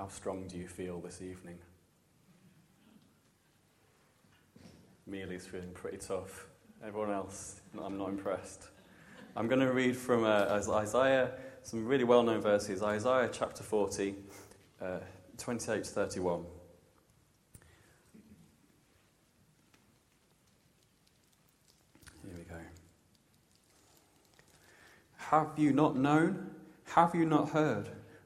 How strong do you feel this evening? Mealy's feeling pretty tough. Everyone else, I'm not impressed. I'm going to read from uh, Isaiah, some really well known verses Isaiah chapter 40, uh, 28 to 31. Here we go. Have you not known? Have you not heard?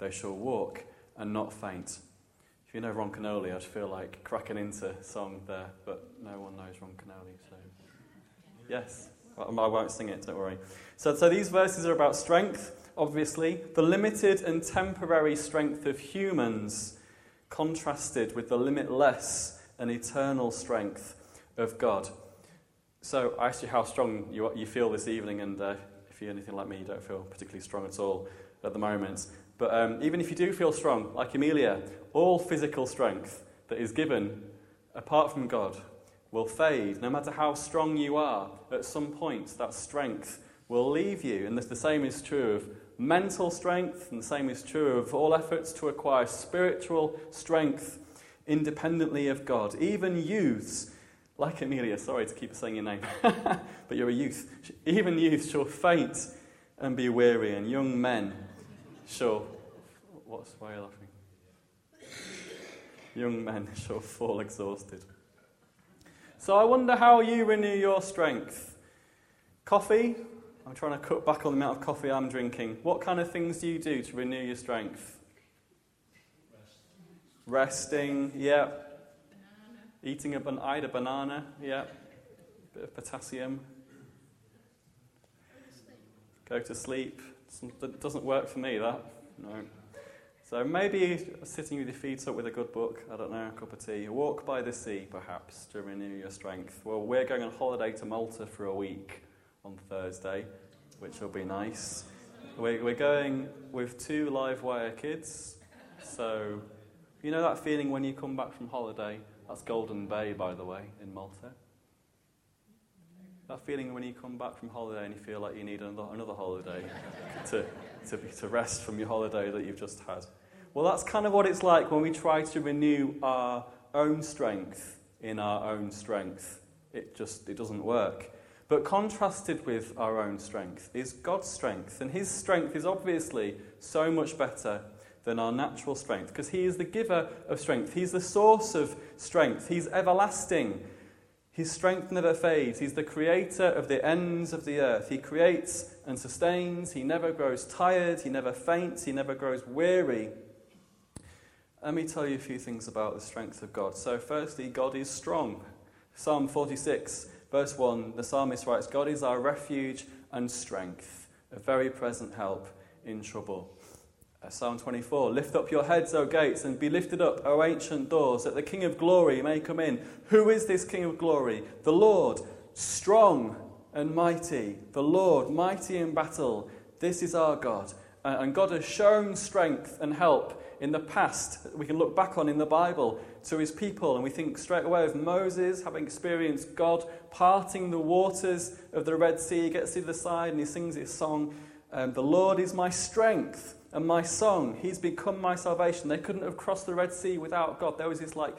They shall walk and not faint. If you know Ron Kenoly, I'd feel like cracking into song there, but no one knows Ron Kenoly, so. Yes, I won't sing it, don't worry. So, so these verses are about strength, obviously, the limited and temporary strength of humans contrasted with the limitless and eternal strength of God. So, I asked you how strong you, you feel this evening, and uh, if you're anything like me, you don't feel particularly strong at all at the moment. But um, even if you do feel strong, like Amelia, all physical strength that is given apart from God will fade. No matter how strong you are, at some point that strength will leave you. And the same is true of mental strength, and the same is true of all efforts to acquire spiritual strength independently of God. Even youths, like Amelia, sorry to keep saying your name, but you're a youth. Even youths shall faint and be weary, and young men shall. What's why are you laughing? Young men shall fall exhausted. So I wonder how you renew your strength. Coffee? I'm trying to cut back on the amount of coffee I'm drinking. What kind of things do you do to renew your strength? Rest. Resting, yeah. Banana. Eating a, ban- a banana, yeah. Bit of potassium. Go to sleep. It doesn't work for me, that. No. So maybe sitting with your feet up with a good book, I don't know, a cup of tea. a Walk by the sea, perhaps, to renew your strength. Well, we're going on holiday to Malta for a week on Thursday, which will be nice. We're, going with two live wire kids. So, you know that feeling when you come back from holiday? That's Golden Bay, by the way, in Malta. That feeling when you come back from holiday and you feel like you need another, another holiday to, to, to rest from your holiday that you've just had. Well, that's kind of what it's like when we try to renew our own strength in our own strength. It just it doesn't work. But contrasted with our own strength is God's strength, and his strength is obviously so much better than our natural strength because he is the giver of strength. He's the source of strength. He's everlasting. His strength never fades. He's the creator of the ends of the earth. He creates and sustains. He never grows tired. He never faints. He never grows weary. Let me tell you a few things about the strength of God. So, firstly, God is strong. Psalm 46, verse 1, the psalmist writes God is our refuge and strength, a very present help in trouble. Psalm 24 Lift up your heads, O gates, and be lifted up, O ancient doors, that the King of glory may come in. Who is this King of glory? The Lord, strong and mighty. The Lord, mighty in battle. This is our God. Uh, and God has shown strength and help in the past we can look back on in the Bible to his people. And we think straight away of Moses having experienced God parting the waters of the Red Sea. He gets to the side and he sings his song um, The Lord is my strength and my song. He's become my salvation. They couldn't have crossed the Red Sea without God. There was this like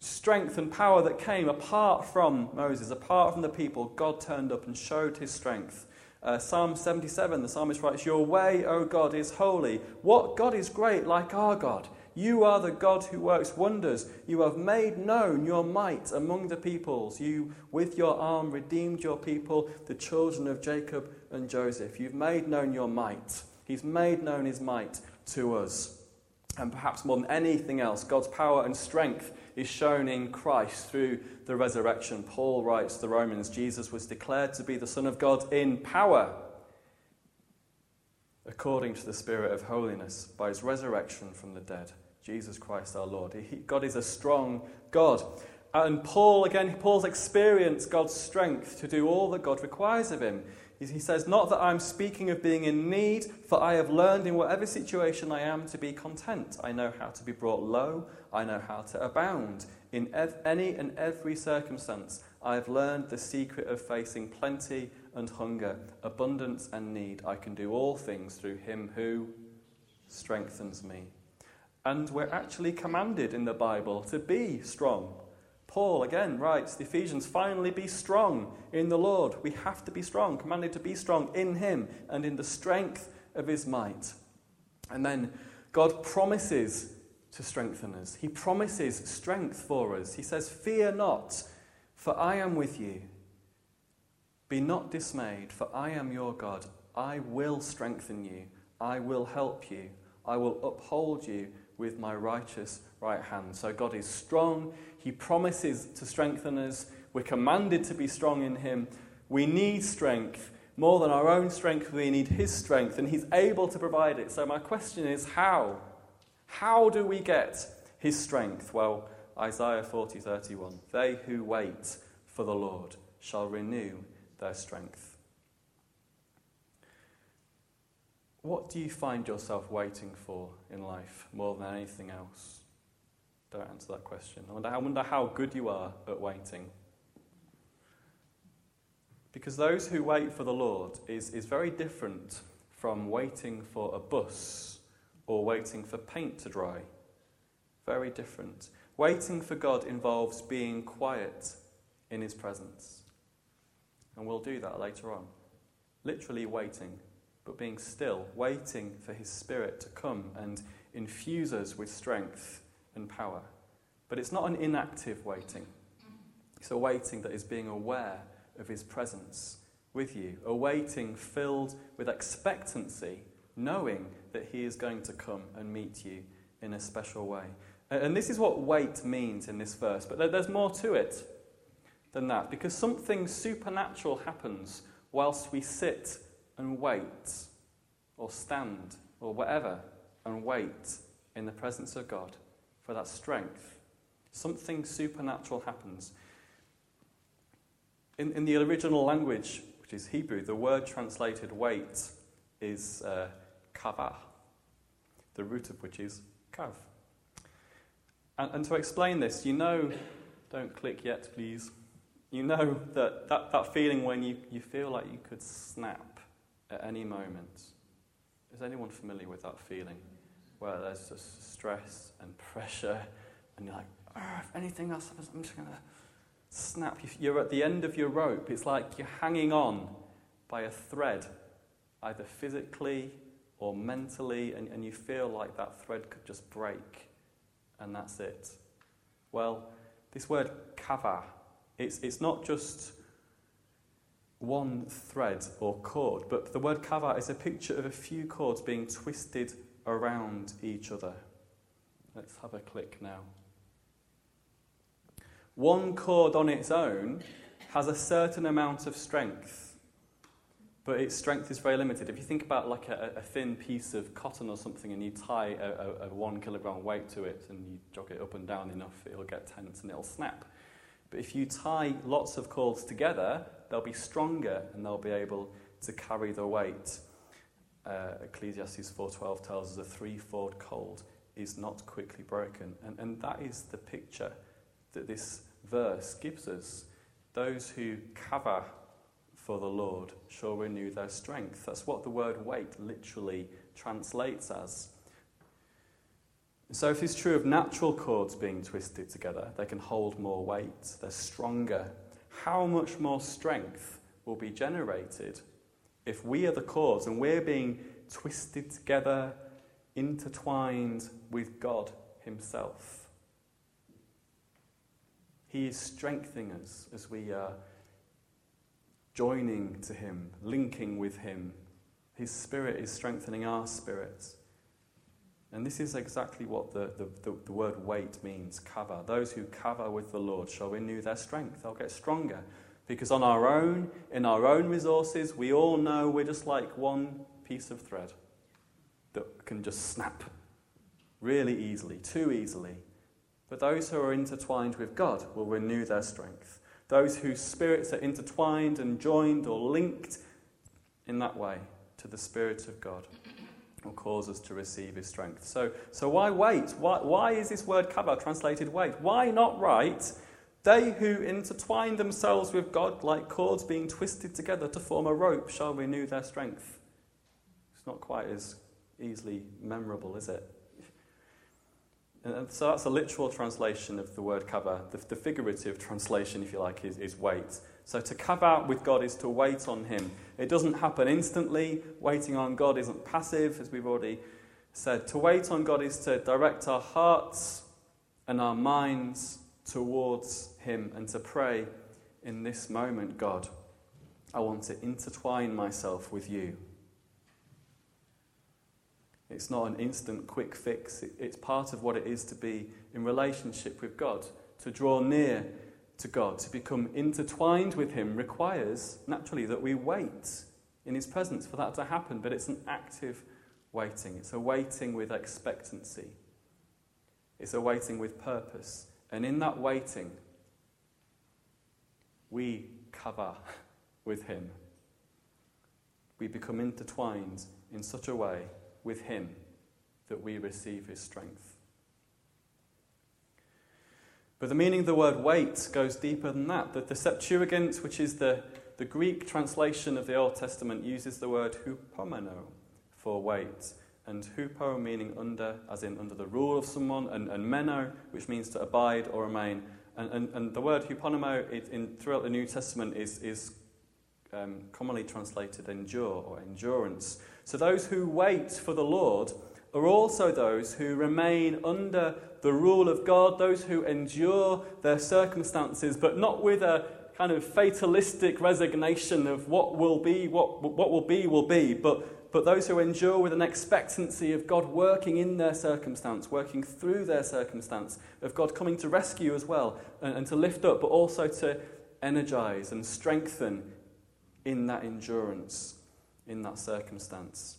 strength and power that came apart from Moses, apart from the people. God turned up and showed his strength. Uh, Psalm 77, the psalmist writes, Your way, O God, is holy. What God is great like our God? You are the God who works wonders. You have made known your might among the peoples. You, with your arm, redeemed your people, the children of Jacob and Joseph. You've made known your might. He's made known his might to us. And perhaps more than anything else, God's power and strength is shown in Christ through the resurrection. Paul writes to the Romans Jesus was declared to be the Son of God in power, according to the Spirit of holiness, by his resurrection from the dead. Jesus Christ our Lord. He, God is a strong God. And Paul, again, Paul's experienced God's strength to do all that God requires of him. He says, Not that I'm speaking of being in need, for I have learned in whatever situation I am to be content. I know how to be brought low, I know how to abound. In ev- any and every circumstance, I have learned the secret of facing plenty and hunger, abundance and need. I can do all things through him who strengthens me. And we're actually commanded in the Bible to be strong. Paul again writes the Ephesians, finally be strong in the Lord. We have to be strong, commanded to be strong in Him and in the strength of His might. And then God promises to strengthen us. He promises strength for us. He says, Fear not, for I am with you. Be not dismayed, for I am your God. I will strengthen you. I will help you. I will uphold you with my righteous right hand. So God is strong. He promises to strengthen us. We're commanded to be strong in Him. We need strength. More than our own strength, we need His strength, and He's able to provide it. So, my question is how? How do we get His strength? Well, Isaiah 40 31. They who wait for the Lord shall renew their strength. What do you find yourself waiting for in life more than anything else? Don't answer that question. I wonder, I wonder how good you are at waiting. Because those who wait for the Lord is, is very different from waiting for a bus or waiting for paint to dry. Very different. Waiting for God involves being quiet in His presence. And we'll do that later on. Literally waiting, but being still, waiting for His Spirit to come and infuse us with strength and power. But it's not an inactive waiting, it's a waiting that is being aware of His presence with you, a waiting filled with expectancy, knowing that He is going to come and meet you in a special way. And this is what wait means in this verse, but there's more to it than that because something supernatural happens whilst we sit and wait, or stand, or whatever, and wait in the presence of God for that strength. Something supernatural happens. In, in the original language, which is Hebrew, the word translated wait is uh, kavah, the root of which is kav. And, and to explain this, you know, don't click yet, please. You know that, that, that feeling when you, you feel like you could snap at any moment. Is anyone familiar with that feeling? Where there's just stress and pressure, and you're like, oh, if anything else happens, I'm just going to snap. You're at the end of your rope. It's like you're hanging on by a thread, either physically or mentally, and, and you feel like that thread could just break, and that's it. Well, this word kava, it's, it's not just one thread or cord, but the word kava is a picture of a few cords being twisted around each other. Let's have a click now. One cord on its own has a certain amount of strength, but its strength is very limited. If you think about like a, a thin piece of cotton or something and you tie a, a, a one kilogram weight to it and you jog it up and down enough, it'll get tense and it'll snap. But if you tie lots of cords together, they'll be stronger and they'll be able to carry the weight. Uh, Ecclesiastes 4.12 tells us a threefold cord is not quickly broken. And, and that is the picture that this verse gives us. Those who kava for the Lord shall renew their strength. That's what the word wait literally translates as. So, if it's true of natural cords being twisted together, they can hold more weight, they're stronger. How much more strength will be generated if we are the cause and we're being twisted together, intertwined with God Himself? He is strengthening us as we are joining to Him, linking with Him. His Spirit is strengthening our spirits. And this is exactly what the, the, the, the word wait means, kava. Those who kava with the Lord shall renew their strength. They'll get stronger. Because on our own, in our own resources, we all know we're just like one piece of thread that can just snap really easily, too easily. But those who are intertwined with God will renew their strength. Those whose spirits are intertwined and joined or linked in that way to the Spirit of God will cause us to receive his strength. So, so why wait? Why, why is this word kava translated wait? Why not write, they who intertwine themselves with God like cords being twisted together to form a rope shall renew their strength? It's not quite as easily memorable, is it? And so that's a literal translation of the word kava. The, the figurative translation, if you like, is, is wait. So to kava with God is to wait on Him. It doesn't happen instantly. Waiting on God isn't passive, as we've already said. To wait on God is to direct our hearts and our minds towards Him and to pray in this moment, God, I want to intertwine myself with you. It's not an instant quick fix. It's part of what it is to be in relationship with God. To draw near to God, to become intertwined with Him, requires naturally that we wait in His presence for that to happen. But it's an active waiting, it's a waiting with expectancy, it's a waiting with purpose. And in that waiting, we kava with Him. We become intertwined in such a way with Him that we receive His strength. But the meaning of the word wait goes deeper than that. The, the Septuagint, which is the, the Greek translation of the Old Testament, uses the word hupomeno for wait. And hupo meaning under, as in under the rule of someone, and, and meno, which means to abide or remain. And, and, and the word hupomeno in, throughout the New Testament is, is um, commonly translated endure or endurance. So those who wait for the Lord are also those who remain under the rule of God, those who endure their circumstances, but not with a kind of fatalistic resignation of what will be, what, what will be, will be, but, but those who endure with an expectancy of God working in their circumstance, working through their circumstance, of God coming to rescue as well, and, and to lift up, but also to energize and strengthen in that endurance in that circumstance.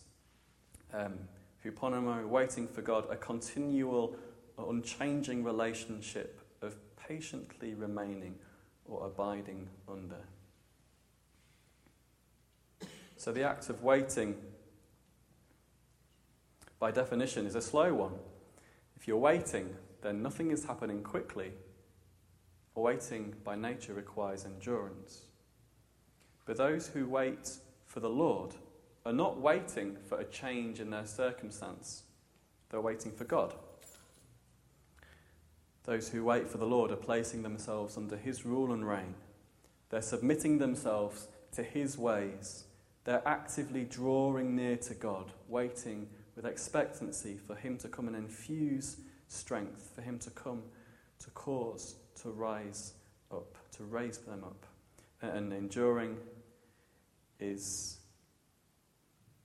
Um, hupomeno, waiting for God, a continual, unchanging relationship of patiently remaining or abiding under. So the act of waiting, by definition, is a slow one. If you're waiting, then nothing is happening quickly. Waiting by nature requires endurance. But those who wait for the Lord are not waiting for a change in their circumstance, they're waiting for God. Those who wait for the Lord are placing themselves under His rule and reign. They're submitting themselves to His ways. They're actively drawing near to God, waiting with expectancy for Him to come and infuse strength, for Him to come to cause to rise up, to raise them up, and enduring is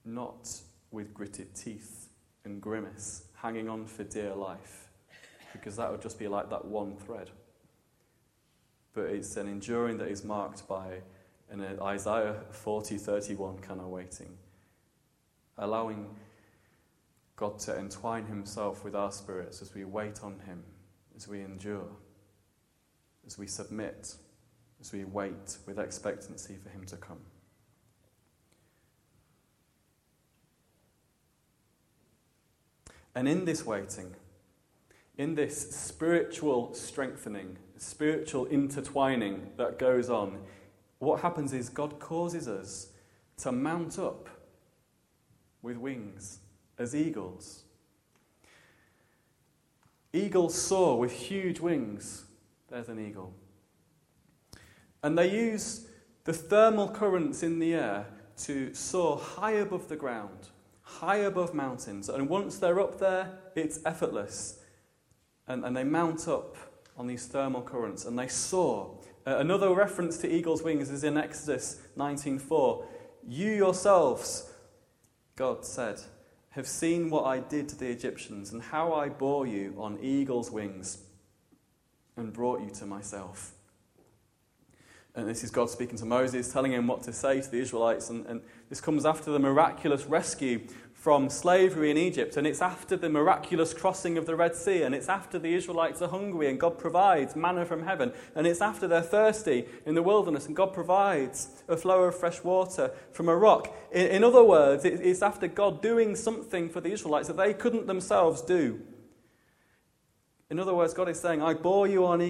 not with gritted teeth and grimace, hanging on for dear life, because that would just be like that one thread. But it's an enduring that is marked by an uh, Isaiah 40 31 kind of waiting, allowing God to entwine Himself with our spirits as we wait on Him, as we endure, as we submit, as we wait with expectancy for Him to come. And in this waiting, in this spiritual strengthening, spiritual intertwining that goes on, what happens is God causes us to mount up with wings as eagles. Eagles soar with huge wings. There's an eagle. And they use the thermal currents in the air to soar high above the ground high above mountains. And once they're up there, it's effortless. And, and they mount up on these thermal currents and they soar. Uh, another reference to eagle's wings is in Exodus 19:4. You yourselves, God said, have seen what I did to the Egyptians and how I bore you on eagle's wings and brought you to myself. And this is God speaking to Moses, telling him what to say to the Israelites. And, and this comes after the miraculous rescue from slavery in Egypt. And it's after the miraculous crossing of the Red Sea. And it's after the Israelites are hungry and God provides manna from heaven. And it's after they're thirsty in the wilderness and God provides a flow of fresh water from a rock. In, in other words, it, it's after God doing something for the Israelites that they couldn't themselves do. In other words, God is saying, I bore you on